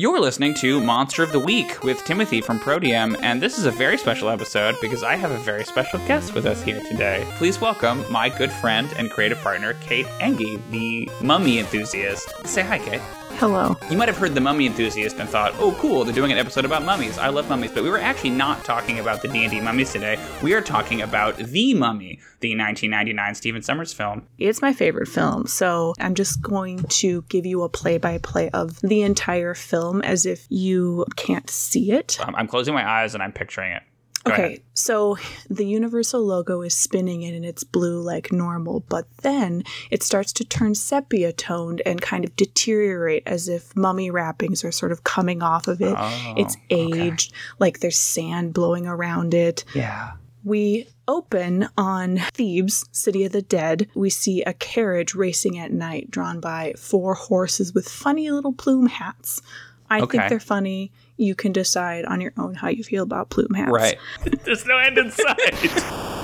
You're listening to Monster of the Week with Timothy from Prodium, and this is a very special episode because I have a very special guest with us here today. Please welcome my good friend and creative partner, Kate Engie, the mummy enthusiast. Say hi, Kate. Hello. You might have heard the mummy enthusiast and thought, "Oh, cool! They're doing an episode about mummies. I love mummies." But we were actually not talking about the D and D mummies today. We are talking about the Mummy, the 1999 Stephen Sommers film. It's my favorite film, so I'm just going to give you a play by play of the entire film as if you can't see it. I'm closing my eyes and I'm picturing it. Go okay, ahead. so the Universal logo is spinning in and it's blue like normal, but then it starts to turn sepia toned and kind of deteriorate as if mummy wrappings are sort of coming off of it. Oh, it's okay. aged, like there's sand blowing around it. Yeah. We open on Thebes, city of the dead. We see a carriage racing at night drawn by four horses with funny little plume hats. I Okay. think they're funny. You can decide on your own how you feel about plume hats. Right. There's no end in sight.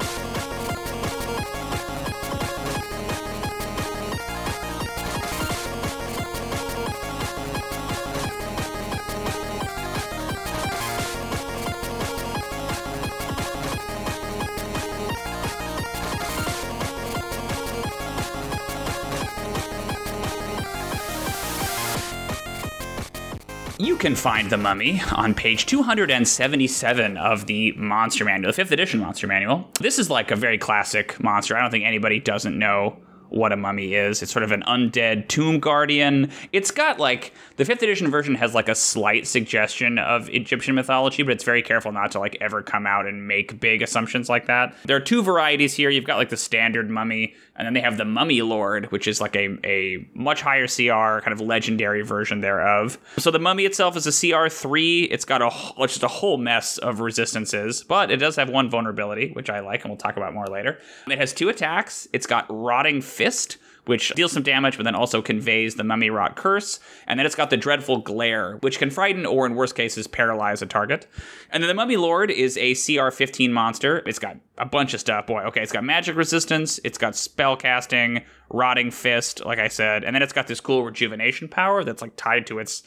You can find the mummy on page 277 of the Monster Manual, the 5th edition Monster Manual. This is like a very classic monster. I don't think anybody doesn't know what a mummy is. It's sort of an undead tomb guardian. It's got like the 5th edition version has like a slight suggestion of Egyptian mythology, but it's very careful not to like ever come out and make big assumptions like that. There are two varieties here. You've got like the standard mummy, and then they have the Mummy Lord, which is like a, a much higher CR, kind of legendary version thereof. So the mummy itself is a CR3. It's got a just a whole mess of resistances, but it does have one vulnerability, which I like, and we'll talk about more later. It has two attacks. It's got Rotting Fist, which deals some damage, but then also conveys the Mummy Rot Curse. And then it's got the Dreadful Glare, which can frighten or, in worst cases, paralyze a target. And then the Mummy Lord is a CR 15 monster. It's got a bunch of stuff. Boy, okay, it's got magic resistance, it's got spell casting, Rotting Fist, like I said, and then it's got this cool rejuvenation power that's like tied to its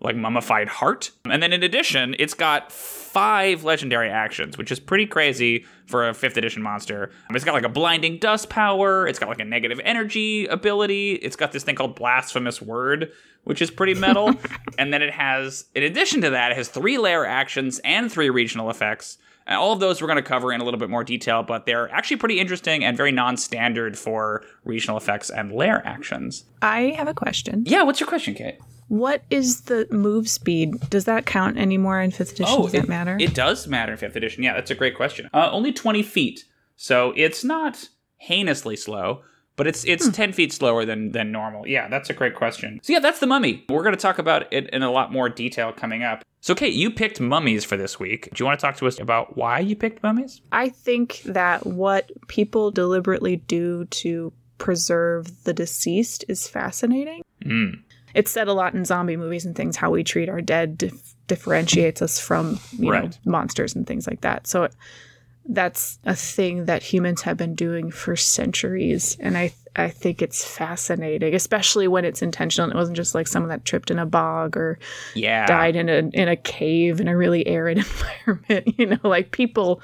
like mummified heart. And then in addition, it's got five legendary actions, which is pretty crazy for a fifth edition monster. It's got like a blinding dust power, it's got like a negative energy ability, it's got this thing called blasphemous word, which is pretty metal. and then it has, in addition to that, it has three lair actions and three regional effects. And all of those we're going to cover in a little bit more detail, but they're actually pretty interesting and very non standard for regional effects and lair actions. I have a question. Yeah, what's your question, Kate? What is the move speed? Does that count anymore in fifth edition? Does that Oh, it, matter? It does matter in fifth edition. Yeah, that's a great question. Uh, only twenty feet, so it's not heinously slow, but it's Hmm. it's ten feet slower than than normal. Yeah, that's a great question. So yeah, that's the mummy. We're going to talk about it in a lot more detail coming up. So Kate, you picked mummies for this week. Do you want to talk to us about why you picked mummies? I think that what people deliberately do to preserve the deceased is fascinating. Mm. It's said a lot in zombie movies and things how we treat our dead dif- differentiates us from you know monsters and things like that. So that's a thing that humans have been doing for centuries and I I think it's fascinating, especially when it's intentional. And It wasn't just like someone that tripped in a bog or Yeah, died in a in a cave in a really arid environment. You know, like people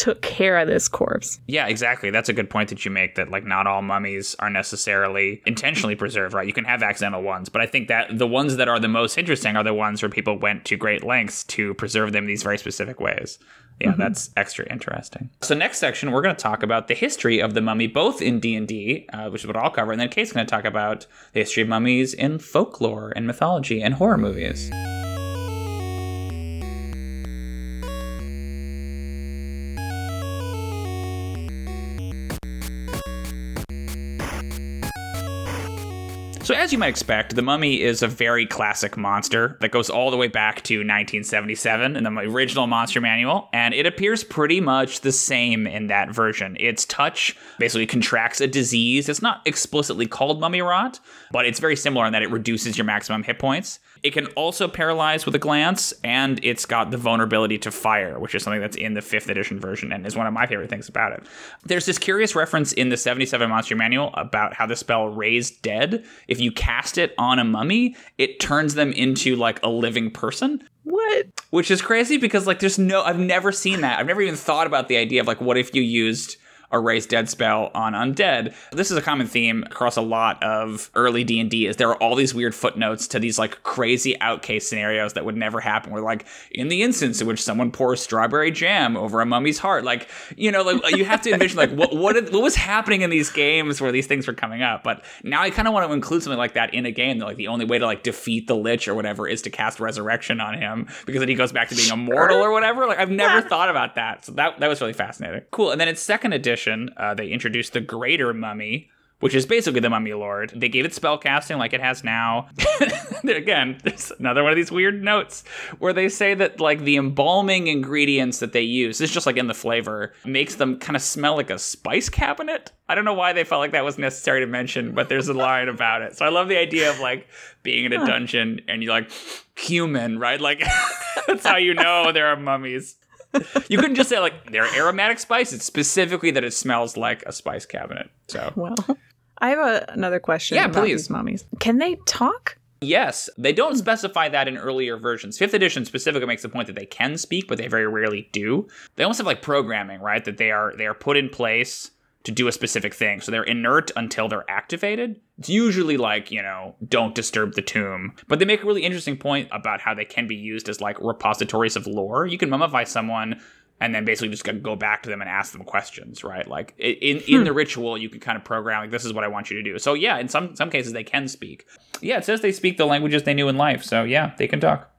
took care of this corpse. Yeah, exactly. That's a good point that you make that like not all mummies are necessarily intentionally preserved, right? You can have accidental ones, but I think that the ones that are the most interesting are the ones where people went to great lengths to preserve them in these very specific ways. Yeah, that's extra interesting. So next section, we're going to talk about the history of the mummy, both in D and D, uh, which is what I'll cover, and then Kate's going to talk about the history of mummies in folklore and mythology and horror movies. So, as you might expect, the mummy is a very classic monster that goes all the way back to 1977 in the original Monster Manual, and it appears pretty much the same in that version. Its touch basically contracts a disease. It's not explicitly called mummy rot, but it's very similar in that it reduces your maximum hit points. It can also paralyze with a glance, and it's got the vulnerability to fire, which is something that's in the fifth edition version and is one of my favorite things about it. There's this curious reference in the 77 Monster Manual about how the spell Raise Dead, if you cast it on a mummy, it turns them into like a living person. What? Which is crazy because like there's no I've never seen that. I've never even thought about the idea of like what if you used a raise dead spell on undead. This is a common theme across a lot of early D&D is there are all these weird footnotes to these like crazy outcase scenarios that would never happen. Where like in the instance in which someone pours strawberry jam over a mummy's heart like you know like you have to envision like what what, what was happening in these games where these things were coming up? But now I kind of want to include something like that in a game that like the only way to like defeat the lich or whatever is to cast resurrection on him because then he goes back to being immortal or whatever. Like I've never thought about that. So that that was really fascinating. Cool. And then in second edition edition, uh, they introduced the Greater Mummy, which is basically the Mummy Lord. They gave it spellcasting like it has now. Again, there's another one of these weird notes where they say that like the embalming ingredients that they use, this is just like in the flavor, makes them kind of smell like a spice cabinet. I don't know why they felt like that was necessary to mention, but there's a line about it. So I love the idea of like being in a dungeon and you're like human, right? Like that's how you know there are mummies you couldn't just say like they're aromatic spices, specifically that it smells like a spice cabinet. So well, I have a, another question. Yeah, about please. These mummies, can they talk? Yes, they don't specify that in earlier versions. Fifth edition specifically makes the point that they can speak, but they very rarely do. They almost have like programming, right? That they are they are put in place to do a specific thing. So they're inert until they're activated. It's usually like, you know, don't disturb the tomb. But they make a really interesting point about how they can be used as like repositories of lore. You can mummify someone and then basically just go back to them and ask them questions, right? Like in in hmm. the ritual, you can kind of program like this is what I want you to do. So yeah, in some some cases they can speak. Yeah, it says they speak the languages they knew in life. So yeah, they can talk.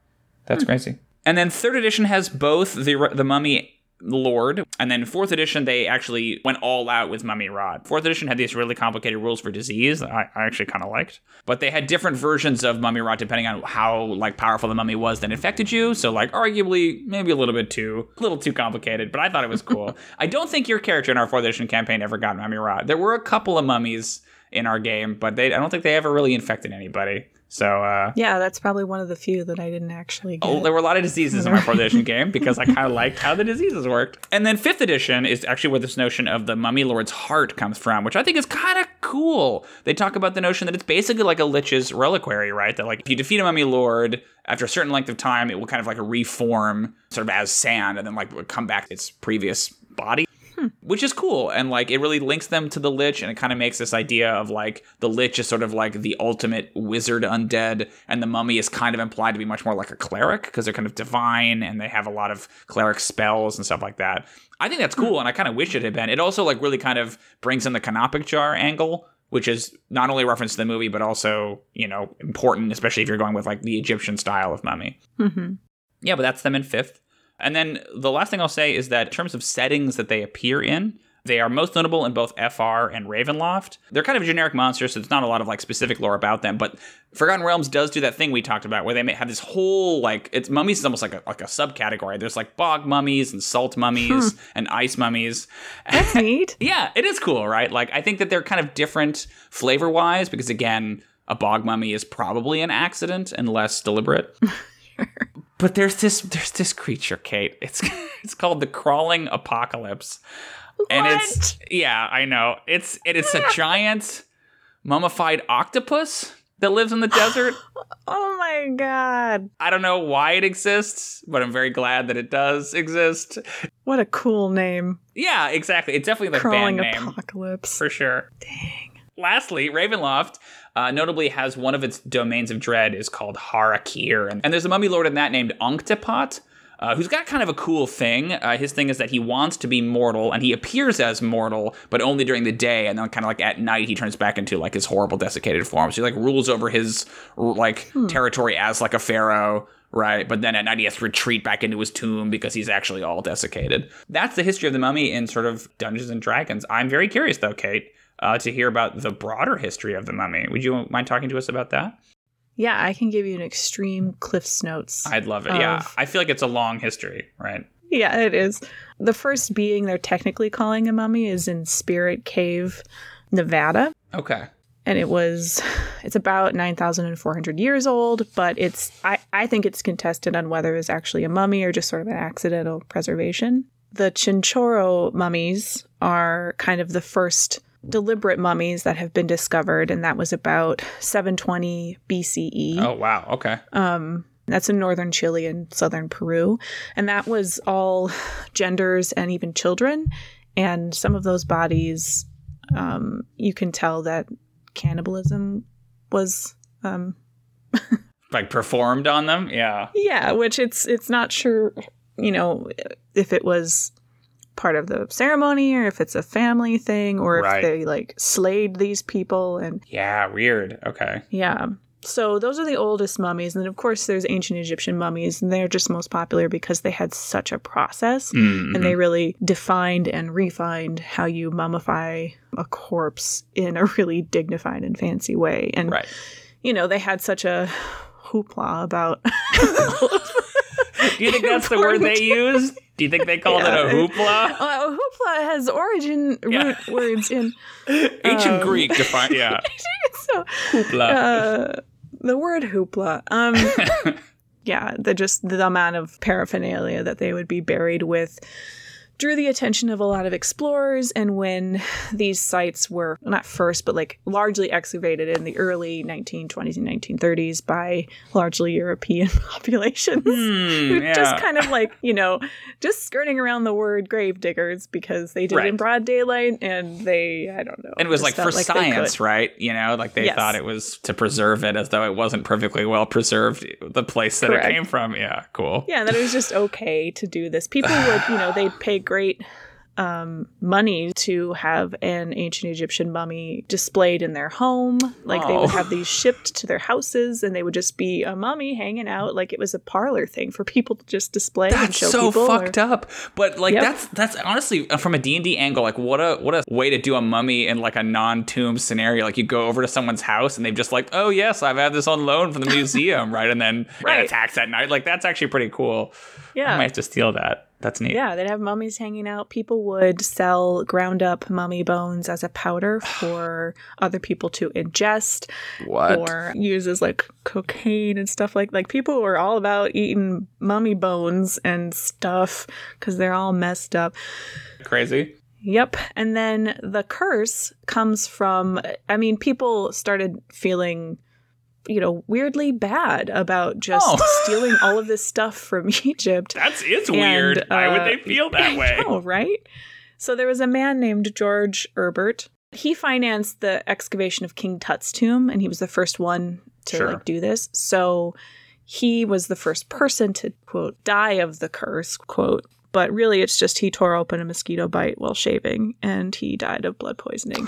That's hmm. crazy. And then third edition has both the the mummy Lord. And then fourth edition, they actually went all out with Mummy Rot. Fourth edition had these really complicated rules for disease I, I actually kind of liked. But they had different versions of Mummy Rot depending on how like powerful the mummy was that infected you. So like arguably maybe a little bit too a little too complicated, but I thought it was cool. I don't think your character in our fourth edition campaign ever got Mummy Rot. There were a couple of mummies in our game, but they I don't think they ever really infected anybody. So uh, yeah, that's probably one of the few that I didn't actually. Get. Oh, there were a lot of diseases in my fourth edition game because I kind of liked how the diseases worked. And then fifth edition is actually where this notion of the Mummy Lord's heart comes from, which I think is kind of cool. They talk about the notion that it's basically like a lich's reliquary, right? That like if you defeat a Mummy Lord after a certain length of time, it will kind of like reform sort of as sand and then like come back to its previous body. Hmm. Which is cool. And like it really links them to the Lich and it kind of makes this idea of like the Lich is sort of like the ultimate wizard undead and the mummy is kind of implied to be much more like a cleric because they're kind of divine and they have a lot of cleric spells and stuff like that. I think that's cool and I kind of wish it had been. It also like really kind of brings in the canopic jar angle which is not only reference to the movie but also you know important especially if you're going with like the egyptian style of mummy mm-hmm. yeah but that's them in fifth and then the last thing I'll say is that in terms of settings that they appear in, they are most notable in both FR and Ravenloft. They're kind of a generic monster, so it's not a lot of like specific lore about them. But Forgotten Realms does do that thing we talked about, where they may have this whole like it's mummies is almost like a like a subcategory. There's like bog mummies and salt mummies hmm. and ice mummies. That's neat. yeah, it is cool, right? Like I think that they're kind of different flavor wise because again, a bog mummy is probably an accident and less deliberate. But there's this there's this creature, Kate. It's it's called the crawling apocalypse. What? And it's yeah, I know. It's it is a giant mummified octopus that lives in the desert. oh my god. I don't know why it exists, but I'm very glad that it does exist. What a cool name. Yeah, exactly. It's definitely the Crawling band name. apocalypse. For sure. Dang. Lastly, Ravenloft uh, notably has one of its domains of dread is called Har'Akir. And, and there's a mummy lord in that named Ankhtepot. Uh, who's got kind of a cool thing. Uh, his thing is that he wants to be mortal, and he appears as mortal, but only during the day, and then kind of like at night he turns back into like his horrible desiccated form. So he like rules over his like hmm. territory as like a pharaoh, right? But then at night he has to retreat back into his tomb because he's actually all desiccated. That's the history of the mummy in sort of Dungeons and Dragons. I'm very curious though, Kate uh, to hear about the broader history of the mummy. Would you mind talking to us about that? Yeah, I can give you an extreme Cliff's Notes. I'd love it. Of, yeah, I feel like it's a long history, right? Yeah, it is. The first being they're technically calling a mummy is in Spirit Cave, Nevada. Okay. and it was it's about 9400 years old but it's I, I think it's contested on whether it's actually a mummy or just sort of an accidental preservation the chinchorro mummies are kind of the first deliberate mummies that have been discovered and that was about 720 bce Oh wow. Okay. um, that's in northern Chile and southern Peru. And that was all genders and even children. And some of those bodies, um, you can tell that cannibalism was, um, Like performed on them. Yeah. yeah, which it's it's not sure, you know, if it was part of the ceremony or if it's a family thing or if they like slayed these people and Yeah. Weird. Okay. Yeah. So those are the oldest mummies. And then, of course, there's ancient Egyptian mummies, and they're just most popular because they had such a process Mm, and they really defined and refined how you mummify a corpse in a really dignified and fancy way. And, Right. you know, they had such a hoopla about. Do you think that's the word they used? Do you think they called Yeah. it a hoopla? Uh, hoopla has origin Yeah. root words in. Ancient Um, Greek defined. Yeah. So, Hoopla. uh, the word hoopla. Um, yeah, the just the amount of paraphernalia that they would be buried with drew the attention of a lot of explorers. And when these sites were not first, but like largely excavated in the early 1920s and 1930s by largely European populations. Hmm, who yeah. Just kind of like, you know, just skirting around the word grave diggers because they did it in broad daylight and they, I don't know. and it was like for they science, right? You know, like they Yes. thought it was to preserve it as though it wasn't perfectly well preserved, the place that Correct. it came from. Yeah, cool. Yeah, that it was just okay to do this. People would, you know, they'd pay great um, money to have an ancient Egyptian mummy displayed in their home. Like they Oh. would have these shipped to their houses, and they would just be a mummy hanging out. Like it was a parlor thing for people to just display and That's show so people. or- fucked up. But like Yep. that's that's honestly uh, from a D&D angle like what a what a way to do a mummy in like a non-tomb scenario. Like you go over to someone's house and they've just like, "Oh, yes, I've had this on loan from the museum," right? And then Right. it attacks at night. Like that's actually pretty cool. I might have to steal that. That's neat. Yeah, they'd have mummies hanging out. People would sell ground up mummy bones as a powder for other people to ingest. What? or use as like cocaine and stuff like like people were all about eating mummy bones and stuff because they're all messed up Crazy. yep and then the curse comes from i mean people started feeling you know weirdly bad about just Oh. stealing all of this stuff from egypt That's it's And, weird. Why would uh, they feel that I way? know, right? So there was a man named George Herbert. He financed the excavation of King Tut's tomb, and he was the first one to Sure. like do this. So he was the first person to quote die of the curse quote. But really, it's just he tore open a mosquito bite while shaving, and he died of blood poisoning.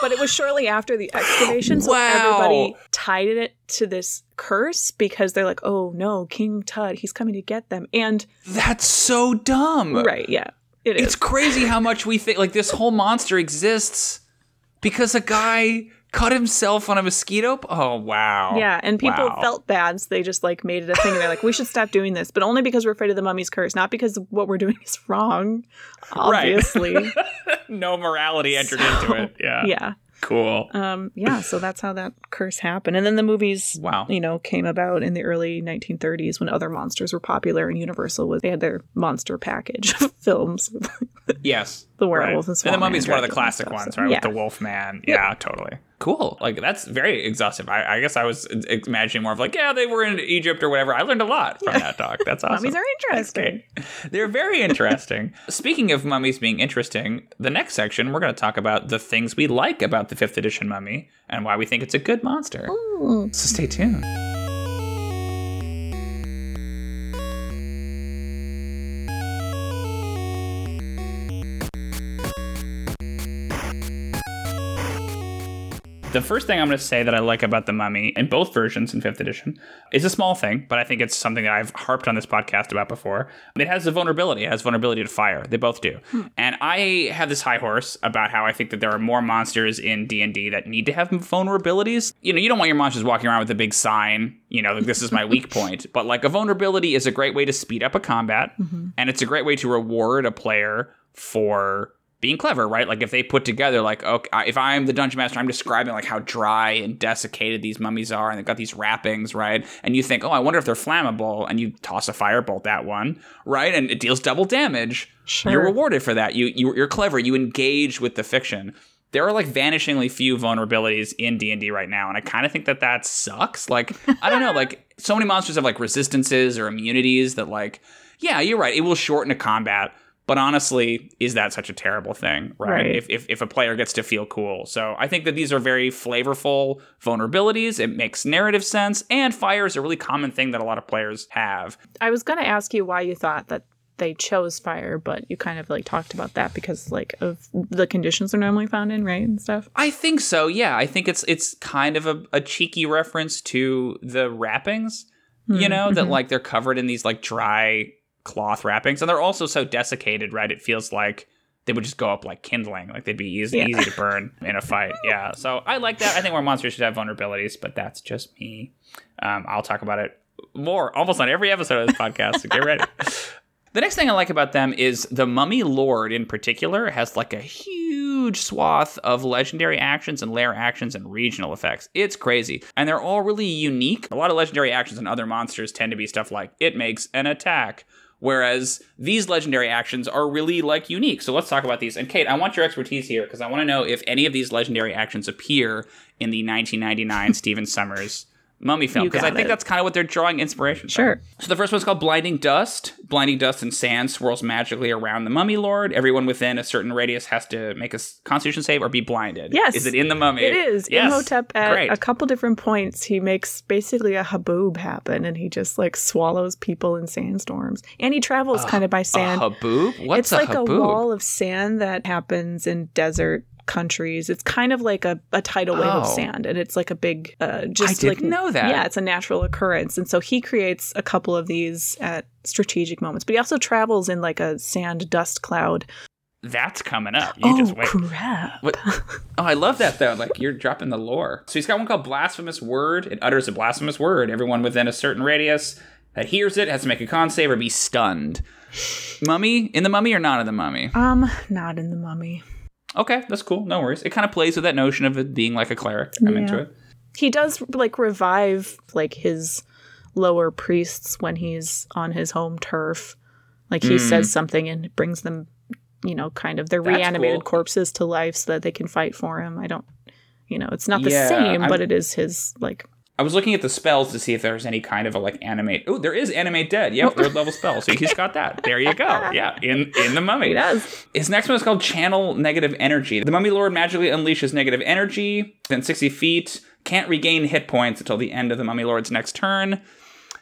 But it was shortly after the excavation, so Wow. everybody tied it to this curse because they're like, "Oh no, King Tut, he's coming to get them." And That's so dumb. right, yeah, it is. It's crazy how much we think like this whole monster exists because a guy cut himself on a mosquito. Oh wow. Yeah, and people Wow. felt bad, so they just like made it a thing. And they're like, "We should stop doing this," but only because we're afraid of the mummy's curse, not because what we're doing is wrong. Right. Obviously, no morality entered So, into it. Yeah. yeah, Cool. um, yeah. So that's how that curse happened. And then the movies, Wow. you know, came about in the early 1930s when other monsters were popular, and Universal was they had their monster package of films, Yes. The Right. werewolf and, And the mummy's one of the classic stuff, ones, so- right? Yeah, With the wolf man. Yeah, totally. Cool. Like that's very exhaustive. I, I guess I was imagining more of like, yeah, they were in Egypt or whatever. I learned a lot from that talk. That's awesome. mummies are interesting. They're very interesting. Speaking of mummies being interesting, the next section we're going to talk about the things we like about the 5th edition mummy and why we think it's a good monster. Ooh. So stay tuned. The first thing I'm going to say that I like about the mummy in both versions in 5th edition is a small thing, but I think it's something that I've harped on this podcast about before. It has a vulnerability. It has vulnerability to fire. They both do. Hmm. And I have this high horse about how I think that there are more monsters in D&D that need to have vulnerabilities. You know, you don't want your monsters walking around with a big sign, you know, like this is my weak point, but like a vulnerability is a great way to speed up a combat mm-hmm. and it's a great way to reward a player for being clever, right? Like if they put together, like, okay, if I'm the dungeon master, I'm describing like how dry and desiccated these mummies are, and they've got these wrappings, right? And you think, oh, I wonder if they're flammable, and you toss a firebolt at one, right? And it deals double damage. Sure. You're rewarded for that. You, you you're clever. You engage with the fiction. There are like vanishingly few vulnerabilities in D and D right now, and I kind of think that that sucks. Like I don't know, like so many monsters have like resistances or immunities that like, yeah, you're right. It will shorten a combat but honestly, is that such a terrible thing, right? Right. If, if, if a player gets to feel cool. So I think that these are very flavorful vulnerabilities. It makes narrative sense. And fire is a really common thing that a lot of players have. I was going to ask you why you thought that they chose fire, but you kind of like talked about that because like of the conditions they're normally found in, right? And stuff. I think so, yeah. I think it's it's kind of a, a cheeky reference to the wrappings, you hmm, know, that mm-hmm. like they're covered in these like dry cloth wrappings. And they're also so desiccated, right? It feels like they would just go up like kindling, like they'd be easy Yeah. easy to burn in a fight. Yeah. So I like that. I think more monsters should have vulnerabilities, but that's just me. Um, I'll talk about it more almost on every episode of this podcast. So get ready. The next thing I like about them is the Mummy Lord in particular has like a huge swath of legendary actions and lair actions and regional effects. It's crazy. And they're all really unique. A lot of legendary actions and other monsters tend to be stuff like it makes an attack. Whereas these legendary actions are really like unique. So let's talk about these. And Kate, I want your expertise here because I want to know if any of these legendary actions appear in the 1999 Stephen Sommers mummy film because I think it. that's kind of what they're drawing inspiration from. Sure. So the first one's called Blinding Dust. Blinding dust and sand swirls magically around the mummy lord. Everyone within a certain radius has to make a constitution save or be blinded. Yes. Is it in the mummy? It is. Yes. Imhotep at Great. a couple different points he makes basically a haboob happen and he just like swallows people in sandstorms. And he travels kind of by A sand. haboob? What's it's like a a wall of sand that happens in desert countries. It's kind of like a, a tidal wave of Oh. sand and it's like a big uh just like know that. Yeah, it's a natural occurrence. And so he creates a couple of these at strategic moments. But he also travels in like a sand dust cloud. That's coming up. You oh just wait. crap. What? Oh, I love that though. Like you're dropping the lore. So he's got one called Blasphemous Word. It utters a blasphemous word. Everyone within a certain radius that hears it has to make a con save or be stunned. Mummy in the mummy or not in the mummy? Um, not in the mummy. Okay, that's cool. No worries. It kind of plays with that notion of it being like a cleric. I'm into it. he does like revive like his lower priests when he's on his home turf like he Mm. says something and brings them you know kind of their That's reanimated cool. corpses to life so that they can fight for him i don't you know it's not the Yeah, same I'm- but it is his like I was looking at the spells to see if there's any kind of a like animate. Oh, there is animate dead. Yep, third level spell. So he's got that. There you go. Yeah, in in the mummy. he does His next one is called Channel Negative Energy. The Mummy Lord magically unleashes negative energy within 60 feet. Can't regain hit points until the end of the Mummy Lord's next turn.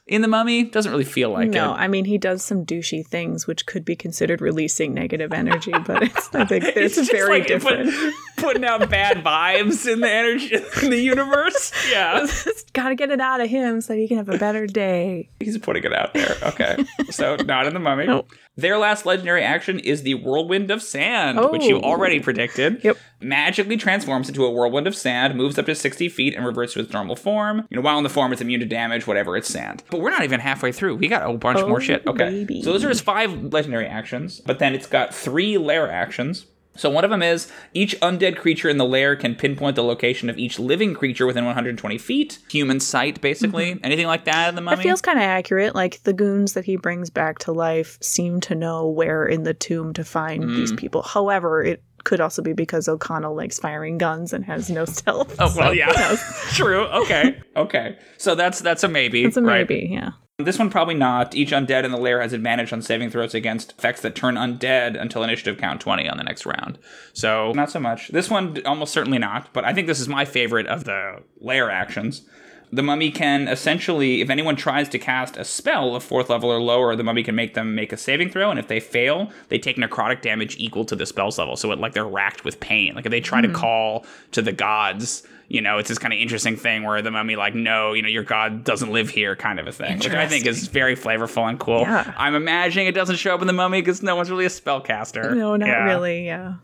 In the Mummy, doesn't really feel like no it. No, I mean he does some douchey things which could be considered releasing negative energy but it's i think it's, very like put- different putting out bad vibes in the energy in the universe. Yeah. gotta get it out of him so he can have a better day He's putting it out there. Okay. So not in the mummy. Nope. Their last legendary action is the whirlwind of sand, which you Oh. already predicted. Yep. Magically transforms into a whirlwind of sand, moves up to 60 feet, and reverts to its normal form. You know, while in the form, it's immune to damage, whatever, it's sand. But we're not even halfway through. We got a whole bunch Oh, more shit. Okay. baby. So those are his five legendary actions, but then it's got three lair actions. So one of them is each undead creature in the lair can pinpoint the location of each living creature within 120 feet. Human sight, basically. Anything like that in the mummy? That feels kind of accurate. Like the goons that he brings back to life seem to know where in the tomb to find Mm. these people. However, it could also be because O'Connell likes firing guns and has no stealth. Oh well, So, yeah, who true. Okay, okay. So that's that's a maybe. It's a right? maybe, yeah. This one probably not. Each undead in the lair has advantage on saving throws against effects that turn undead until initiative count twenty on the next round. So not so much. This one almost certainly not. But I think this is my favorite of the lair actions. The mummy can essentially, if anyone tries to cast a spell of fourth level or lower, the mummy can make them make a saving throw, and if they fail, they take necrotic damage equal to the spell's level. So it like they're racked with pain. Like if they try to mm-hmm. call to the gods, you know, it's this kind of interesting thing where the mummy like, no, you know, your god doesn't live here, kind of a thing, which I think is very flavorful and cool. Yeah. I'm imagining it doesn't show up in the mummy because no one's really a spellcaster. No, not Yeah. really, yeah.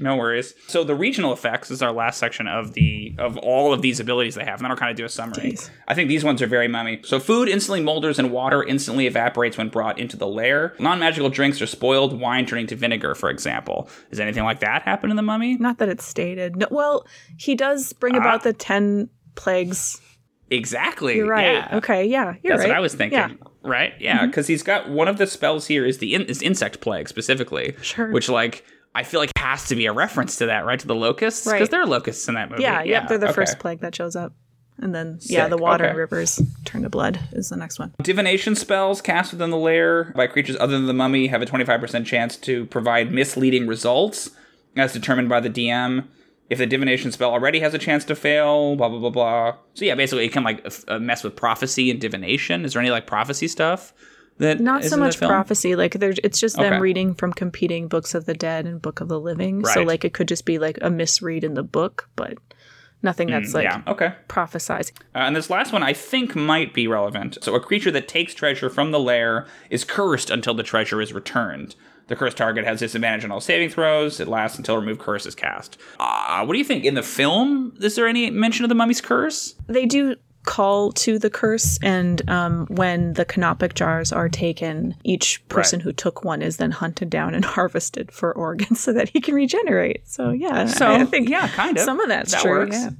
No worries. So the regional effects is our last section of the of all of these abilities they have, and then I'll kind of do a summary. Jeez. I think these ones are very mummy. So food instantly molders and water instantly evaporates when brought into the lair. Non-magical drinks are spoiled, wine turning to vinegar, for example. Does anything like that happen in the mummy? Not that it's stated. No, well, he does bring about the 10 plagues. Exactly. You're right. Yeah. Okay, yeah, you're That's right. what I was thinking. Yeah. Mm-hmm. Right? Yeah, because he's got one of the spells here is the in, is insect plague specifically. Sure. Which like I feel like has to be a reference to that, right? To the locusts, because Right. there are locusts in that movie. Yeah, yep, they're the okay. first plague that shows up. And then, yeah, the water okay. and rivers turn to blood is the next one. Divination spells cast within the lair by creatures other than the mummy have a 25% chance to provide misleading results as determined by the DM. If the divination spell already has a chance to fail, blah, blah, blah, blah. So, yeah, basically, it can like f- uh, mess with prophecy and divination. Is there any like prophecy stuff that Not so much prophecy. Like, there's, it's just them Okay. reading from competing books of the dead and Book of the Living. So, like, it could just be like a misread in the book, but nothing that's like Mm, yeah, okay. prophesized. Uh, and this last one I think might be relevant. So, a creature that takes treasure from the lair is cursed until the treasure is returned. The cursed target has disadvantage on all saving throws. It lasts until remove curse is cast. Uh, what do you think? In the film, is there any mention of the mummy's curse? They do call to the curse, and um, when the canopic jars are taken, each person Right. who took one is then hunted down and harvested for organs so that he can regenerate. So, yeah, So, I think yeah, kind of. some of that's That true. works. Yeah.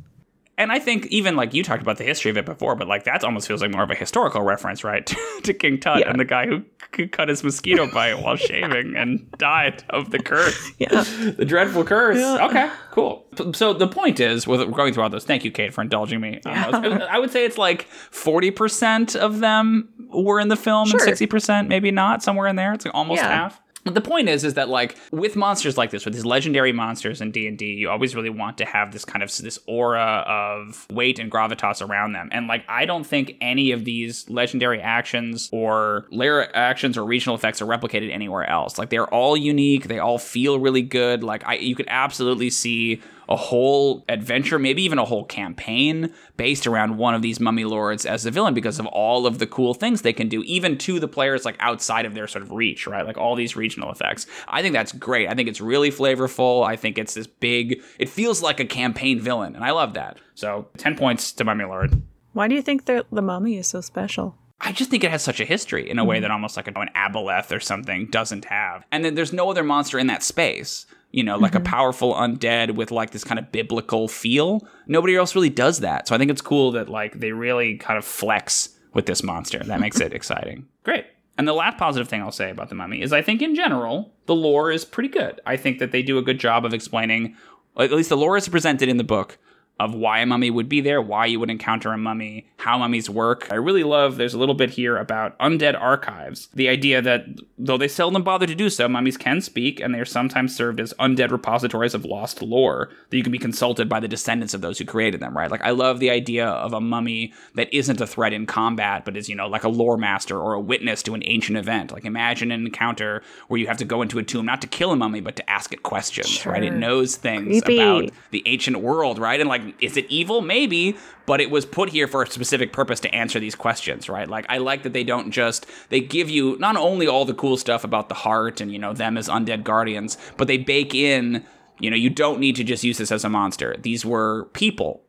And I think even like you talked about the history of it before, but like that almost feels like more of a historical reference, right? to King Tut Yeah. and the guy who c- cut his mosquito bite while shaving and died of the curse. Yeah. the dreadful curse. Okay, cool. So the point is, with we're going through all those, thank you, Kate, for indulging me. on those. I would say it's like forty percent of them were in the film, Sure. and sixty percent maybe not. Somewhere in there, it's like almost Yeah. half. The point is, is that like with monsters like this, with these legendary monsters in D and D, you always really want to have this kind of this aura of weight and gravitas around them. And like, I don't think any of these legendary actions or lair actions or regional effects are replicated anywhere else. Like, they're all unique. They all feel really good. Like, I you could absolutely see a whole adventure, maybe even a whole campaign based around one of these mummy lords as the villain because of all of the cool things they can do, even to the players like outside of their sort of reach, right? Like all these regional effects. I think that's great. I think it's really flavorful. I think it's this big, it feels like a campaign villain, and I love that. So 10 points to Mummy Lord. Why do you think that the mummy is so special? I just think it has such a history in a way mm-hmm. that almost like an aboleth or something doesn't have. And then there's no other monster in that space. You know, like a mm-hmm. powerful undead with like this kind of biblical feel. Nobody else really does that. So I think it's cool that like they really kind of flex with this monster. That makes it exciting. Great. And the last positive thing I'll say about the mummy is I think in general, the lore is pretty good. I think that they do a good job of explaining, at least the lore is presented in the book, of why a mummy would be there, why you would encounter a mummy, how mummies work. I really love there's a little bit here about undead archives. The idea that though they seldom bother to do so, mummies can speak and they are sometimes served as undead repositories of lost lore that you can be consulted by the descendants of those who created them, right? Like I love the idea of a mummy that isn't a threat in combat, but is, you know, like a lore master or a witness to an ancient event. Like imagine an encounter where you have to go into a tomb not to kill a mummy, but to ask it questions, right? It knows things Creepy. about the ancient world, right? And like, is it evil? Maybe, but it was put here for a specific purpose to answer these questions, right? Like, I like that they don't just they give you not only all the cool stuff about the heart and you know them as undead guardians, but they bake in. You know, you don't need to just use this as a monster. These were people.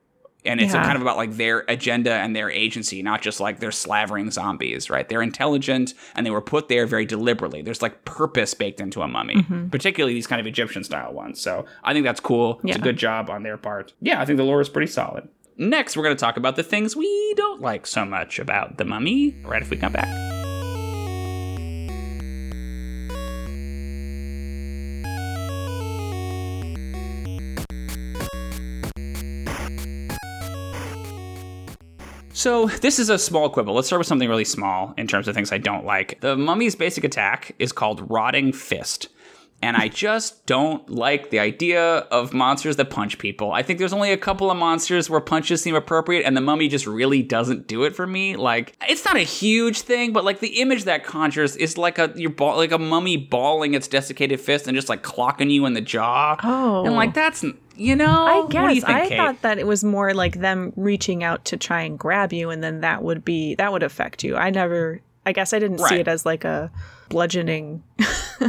And it's Yeah. kind of about like their agenda and their agency, not just like they're slavering zombies, right? They're intelligent and they were put there very deliberately. There's like purpose baked into a mummy, mm-hmm. particularly these kind of Egyptian style ones. So I think that's cool. It's a good job on their part. Yeah, I think the lore is pretty solid. Next, we're going to talk about the things we don't like so much about the mummy right if we come back. So, this is a small quibble. Let's start with something really small in terms of things I don't like. The mummy's basic attack is called Rotting Fist. And I just don't like the idea of monsters that punch people. I think there's only a couple of monsters where punches seem appropriate, and the mummy just really doesn't do it for me. Like, it's not a huge thing, but like the image that conjures is like a you're ball, like a mummy balling its desiccated fist and just like clocking you in the jaw. Oh. and like oh. that's you know. I What do you guess think, I Kate? thought that it was more like them reaching out to try and grab you, and then that would be that would affect you. I never. I guess I didn't see it as like a bludgeoning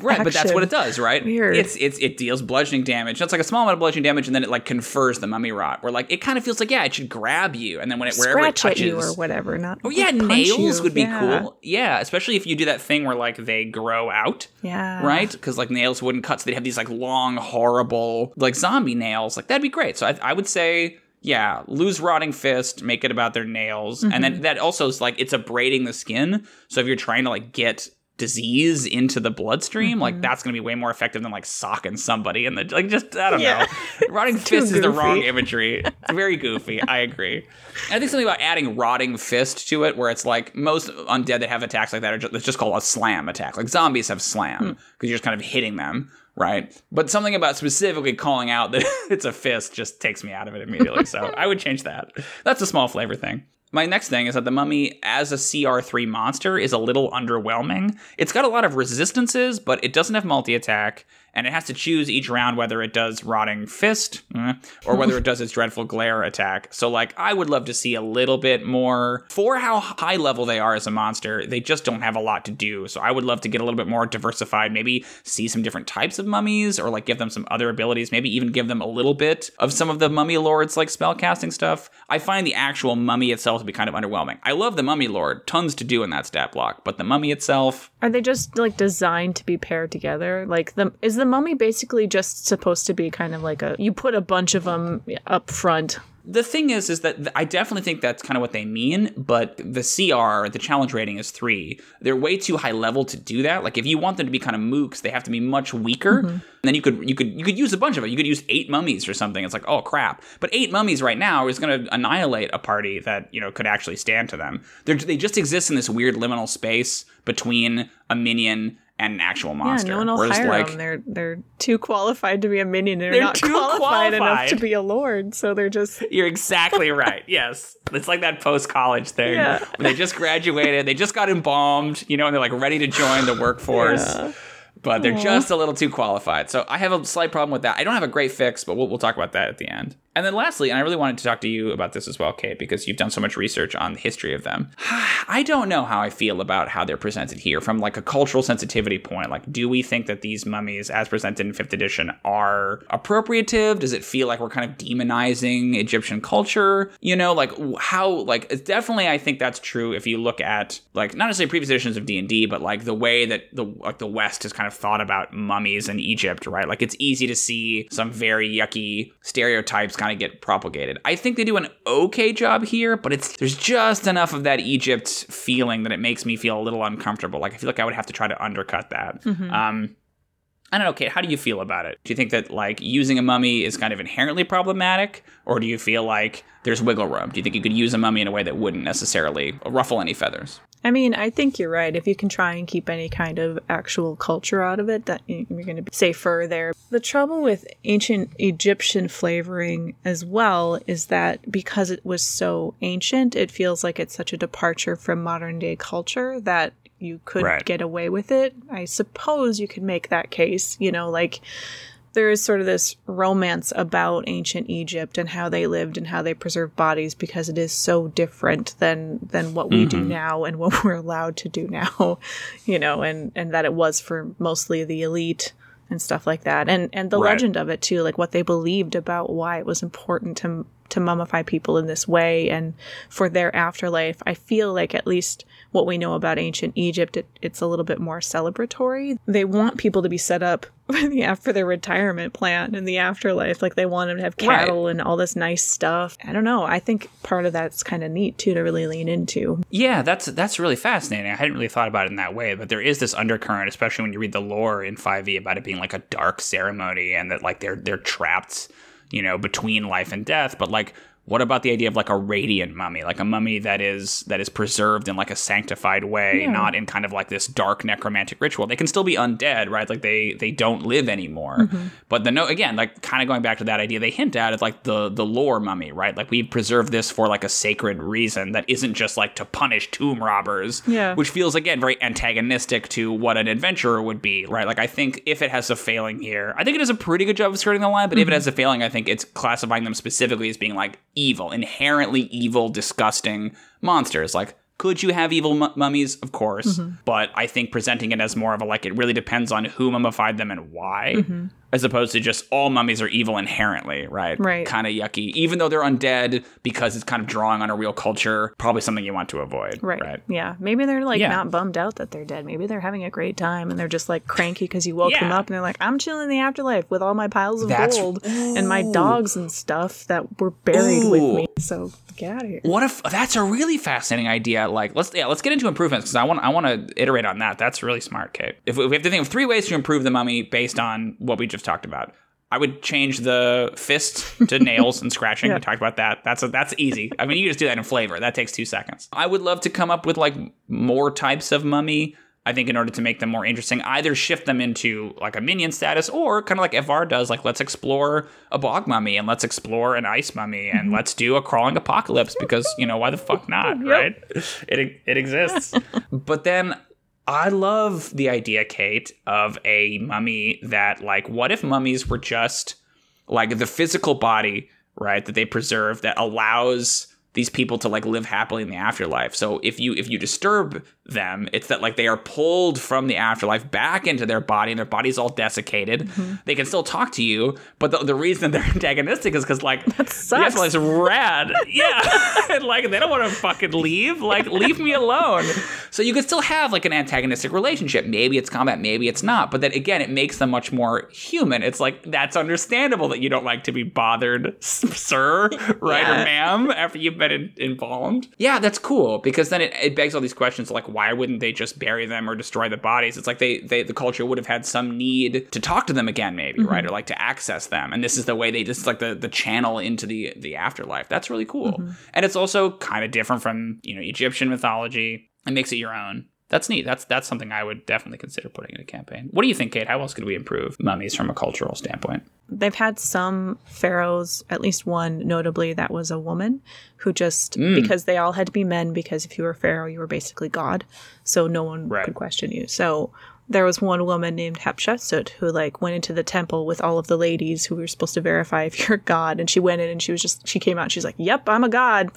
Right, but that's what it does, right? Weird. It's it's it deals bludgeoning damage. That's like a small amount of bludgeoning damage, and then it like confers the mummy rot. Where like it kind of feels like yeah, it should grab you, and then when it wherever it Scratch at touches, you or whatever. Not oh yeah, nails you. would be Yeah. cool. Yeah, especially if you do that thing where like they grow out, Yeah. right? Because like nails wouldn't cut, so they'd have these like long, horrible like zombie nails. Like that'd be great. So I, I would say. Yeah, lose rotting fist, make it about their nails, and Mm-hmm. then that also is like it's abrading the skin. So if you're trying to like get disease into the bloodstream, like Mm-hmm. that's gonna be way more effective than like socking somebody in the like just I don't Yeah. know. Rotting fist is the wrong imagery. It's very goofy. I agree. And I think something about adding rotting fist to it, where it's like most undead that have attacks like that are just, it's just called a slam attack. Like zombies have slam Hmm. because you're just kind of hitting them, right? But something about specifically calling out that it's a fist just takes me out of it immediately. so I would change that. That's a small flavor thing. My next thing is that the mummy as a CR3 monster is a little underwhelming. It's got a lot of resistances, but it doesn't have multi attack, and it has to choose each round whether it does Rotting Fist eh, or whether it does its Dreadful Glare attack. So, like, I would love to see a little bit more. For how high level they are as a monster, they just don't have a lot to do. So, I would love to get a little bit more diversified, maybe see some different types of mummies, or like give them some other abilities, maybe even give them a little bit of some of the mummy lords, like spellcasting stuff. I find the actual mummy itself to be kind of underwhelming. I love the mummy lord, tons to do in that stat block, but the mummy itself, Are they just like designed to be paired together? Like the is the mummy basically just supposed to be kind of like a you put a bunch of them up front. The thing is is that i definitely think that's kind of what they mean but the cr the challenge rating is three. They're way too high level to do that. Like if you want them to be kind of mooks they have to be much weaker. Mm-hmm. And then you could you could you could use a bunch of it. You could use eight mummies or something. It's like oh crap. But eight mummies right now is going to annihilate a party that you know could actually stand to them. They're, they just exist in this weird liminal space between a minion and an actual monster Yeah, no one will Whereas, hire like, them. They're they're too qualified to be a minion. They're, They're not too qualified, enough to be a lord. So they're just You're exactly right. Yes. It's like that post college thing. Yeah. They just graduated, they just got embalmed, you know, and they're like ready to join the workforce. Yeah. But they're just a little too qualified. So I have a slight problem with that. I don't have a great fix, but we'll, we'll talk about that at the end. And then lastly, and I really wanted to talk to you about this as well, Kate, because you've done so much research on the history of them. I don't know how I feel about how they're presented here from like a cultural sensitivity point. Like, do we think that these mummies, as presented in fifth edition, are appropriative? Does it feel like we're kind of demonizing Egyptian culture? You know, like how like definitely I think that's true if you look at like not necessarily previous editions of D and D, but like the way that the like the West has kind of thought about mummies in Egypt, right? Like it's easy to see some very yucky stereotypes kind of get propagated. I think they do an okay job here, but it's there's just enough of that Egypt feeling that it makes me feel a little uncomfortable. Like I feel like I would have to try to undercut that. Um, I don't know, Kate. How do you feel about it? Do you think that like using a mummy is kind of inherently problematic, or do you feel like there's wiggle room? Do you think you could use a mummy in a way that wouldn't necessarily ruffle any feathers? I mean, I think you're right. If you can try and keep any kind of actual culture out of it, that you're going to be safer there. The trouble with ancient Egyptian flavoring as well is that because it was so ancient, it feels like it's such a departure from modern day culture that you could Right. get away with it. I suppose you could make that case, you know, like there is sort of this romance about ancient Egypt and how they lived and how they preserved bodies because it is so different than than what we do mm-hmm. now and what we're allowed to do now, you know, and and that it was for mostly the elite and stuff like that. And and the Right. legend of it too, like what they believed about why it was important to to mummify people in this way and for their afterlife. I feel like at least what we know about ancient Egypt, it, it's a little bit more celebratory. They want people to be set up the, for their retirement plan in the afterlife. Like they want them to have Right. cattle and all this nice stuff. I don't know. I think part of that's kind of neat too to really lean into. Yeah, that's that's really fascinating. I hadn't really thought about it in that way, but there is this undercurrent, especially when you read the lore in 5e about it being like a dark ceremony and that like they're they're trapped, you know, between life and death. But like what about the idea of like a radiant mummy, like a mummy that is that is preserved in like a sanctified way, Yeah. not in kind of like this dark necromantic ritual? They can still be undead, right? Like they they don't live anymore. Mm-hmm. But the no again, like kind of going back to that idea they hint at, it's like the the lore mummy, right? Like we've preserved this for like a sacred reason that isn't just like to punish tomb robbers, Yeah. which feels again very antagonistic to what an adventurer would be, right? Like I think if it has a failing here, I think it does a pretty good job of skirting the line. But if it mm-hmm. has a failing, I think it's classifying them specifically as being like evil, inherently evil, disgusting monsters. Like Could you have evil mu- mummies? Of course. Mm-hmm. But I think presenting it as more of a like, it really depends on who mummified them and why, Mm-hmm. As opposed to just all mummies are evil inherently, right? Right. Kind of yucky. Even though they're undead because it's kind of drawing on a real culture, probably something you want to avoid. Right. Right. Yeah. Maybe they're like Yeah. not bummed out that they're dead. Maybe they're having a great time and they're just like cranky because you woke them up and they're like, I'm chilling in the afterlife with all my piles of That's- gold and my dogs and stuff that were buried with me. So get out of here. What if that's a really fascinating idea? Like, let's yeah, let's get into improvements because I want I want to iterate on that. That's really smart, Kate. If we, we have to think of three ways to improve the mummy based on what we just talked about, I would change the fist to nails and scratching. Yeah. We talked about that. That's a, that's easy. I mean, you just do that in flavor. That takes two seconds. I would love to come up with like more types of mummy. I think in order to make them more interesting, either shift them into like a minion status or kind of like FR does, like let's explore a bog mummy and let's explore an ice mummy and mm-hmm. let's do a crawling apocalypse because, you know, why the fuck not, right? It, it exists. but then I love the idea, Kate, of a mummy that, like, what if mummies were just like the physical body, right, that they preserve that allows these people to like live happily in the afterlife. So if you if you disturb them, it's that like they are pulled from the afterlife back into their body and their body's all desiccated. Mm-hmm. They can still talk to you, but the, the reason they're antagonistic is because like the sucks. afterlife's rad. yeah. and like they don't want to fucking leave. Like leave me alone. So you could still have like an antagonistic relationship. Maybe it's combat, maybe it's not. But then again, it makes them much more human. It's like that's understandable that you don't like to be bothered, sir, right, or ma'am, after you've been in- embalmed. Yeah, that's cool because then it, it begs all these questions like why wouldn't they just bury them or destroy the bodies? It's like they, they the culture would have had some need to talk to them again, maybe, mm-hmm. right, or like to access them. And this is the way they this is like the the channel into the the afterlife. That's really cool, mm-hmm. and it's also kind of different from you know Egyptian mythology. It makes it your own. That's neat. That's that's something I would definitely consider putting in a campaign. What do you think, Kate? How else could we improve mummies from a cultural standpoint? They've had some pharaohs, at least one notably that was a woman who just Mm. because they all had to be men because if you were pharaoh you were basically god, so no one Right. could question you. So there was one woman named Hatshepsut who like went into the temple with all of the ladies who were supposed to verify if you're a god, and she went in and she was just she came out and she's like, "Yep, I'm a god,"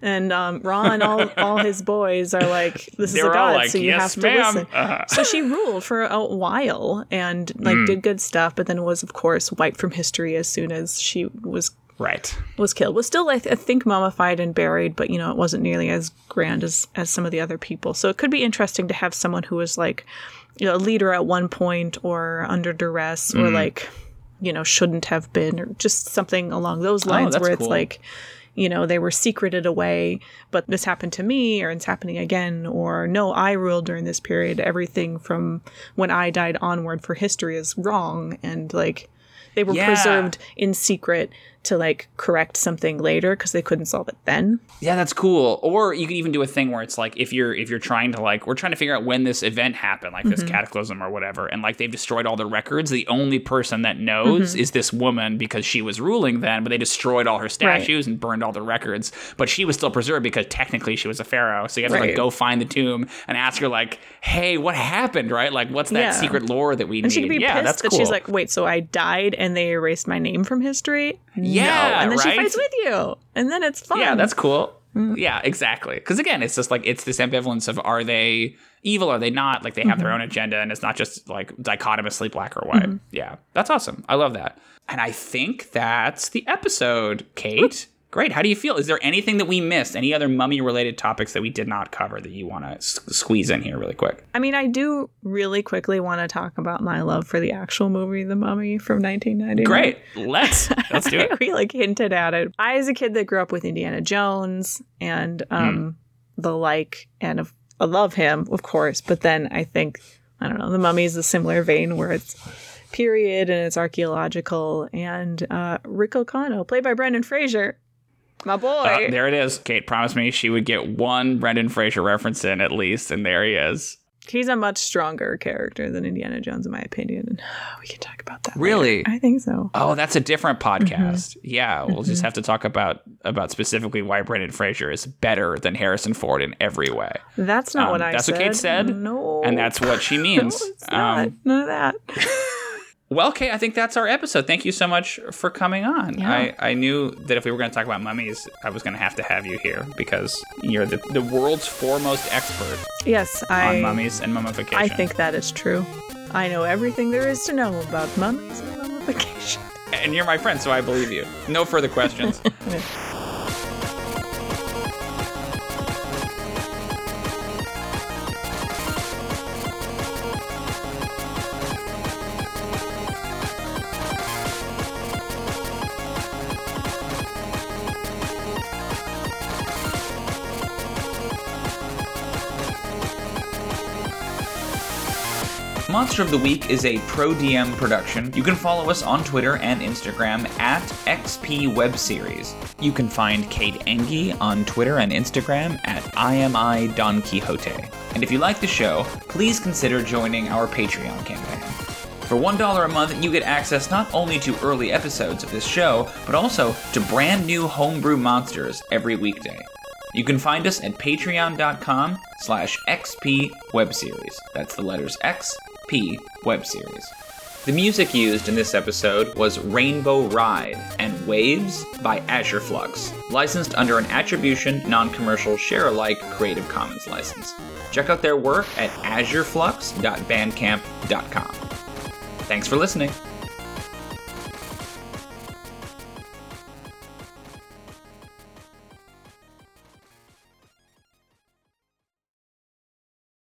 and um, Ra and all all his boys are like, "This is a god, like, so you "Yes, have to ma'am." listen." Uh-huh. so she ruled for a while and like Hmm. did good stuff, but then was of course wiped from history as soon as she was Right. was killed. Was still I, th- I think mummified and buried, but you know it wasn't nearly as grand as as some of the other people. So it could be interesting to have someone who was like you know a leader at one point or under duress or Hmm. like you know shouldn't have been or just something along those lines Oh, where it's cool. like you know they were secreted away but this happened to me or it's happening again or no i ruled during this period everything from when i died onward for history is wrong and like they were Yeah. preserved in secret to like correct something later because they couldn't solve it then Yeah, that's cool. Or you could even do a thing where it's like if you're if you're trying to like we're trying to figure out when this event happened, like Mm-hmm. this cataclysm or whatever, and like they've destroyed all the records. The only person that knows Mm-hmm. is this woman because she was ruling then, but they destroyed all her statues and burned all the records. But she was still preserved because technically she was a pharaoh. So you have to like go find the tomb and ask her like, "Hey, what happened?" Right? Like, what's that Yeah. secret lore that we and need? she could be yeah, pissed that's that cool. she's like wait so i died and they erased my name from history Yeah, and then right? she fights with you and then it's fun Yeah, that's cool. Mm. Yeah, exactly. Because again, it's just like it's this ambivalence of are they evil, are they not? Like they have their Mm-hmm. own agenda, and it's not just like dichotomously black or white. Yeah, that's awesome. I love that. And I think that's the episode, Kate. Great. How do you feel? Is there anything that we missed? Any other mummy related topics that we did not cover that you want to s- squeeze in here really quick? I mean, I do really quickly want to talk about my love for the actual movie, The Mummy from 1990. Great. Let's let's do it. we like hinted at it. I, as a kid that grew up with Indiana Jones and um, the like, and of, I love him, of course. But then I think I don't know, The Mummy is a similar vein where it's period and it's archaeological. And uh, Rick O'Connell, played by Brendan Fraser, my boy. Uh, there it is. Kate promised me she would get one Brendan Fraser reference in at least, and there he is. He's a much stronger character than Indiana Jones, in my opinion. And we can talk about that. later. Really? I think so. Oh, that's a different Mm-hmm. podcast. Yeah, we'll just have to talk about about specifically why Brendan Fraser is better than Harrison Ford in every way, That's not Um, what I said. that's said. what Kate said, No. and that's what she means. No, it's not. Um, None of that. Well, okay, I think that's our episode. Thank you so much for coming on. Yeah. I, I knew that if we were going to talk about mummies, I was going to have to have you here because you're the, the world's foremost expert Yes, I. on mummies and mummification. I think that is true. I know everything there is to know about mummies and mummification. And you're my friend, so I believe you. No further questions. Monster of the Week is a Pro DM production. You can follow us on Twitter and Instagram at XP Web Series. You can find Kate Engie on Twitter and Instagram at IMI Don Quixote. And if you like the show, please consider joining our Patreon campaign. For $1 a month, you get access not only to early episodes of this show, but also to brand new homebrew monsters every weekday. You can find us at patreon.com slash xp webseries. That's the letters X, P, webseries. The music used in this episode was Rainbow Ride and Waves by Azure Flux, licensed under an attribution, non-commercial, share-alike Creative Commons license. Check out their work at azureflux.bandcamp.com. Thanks for listening.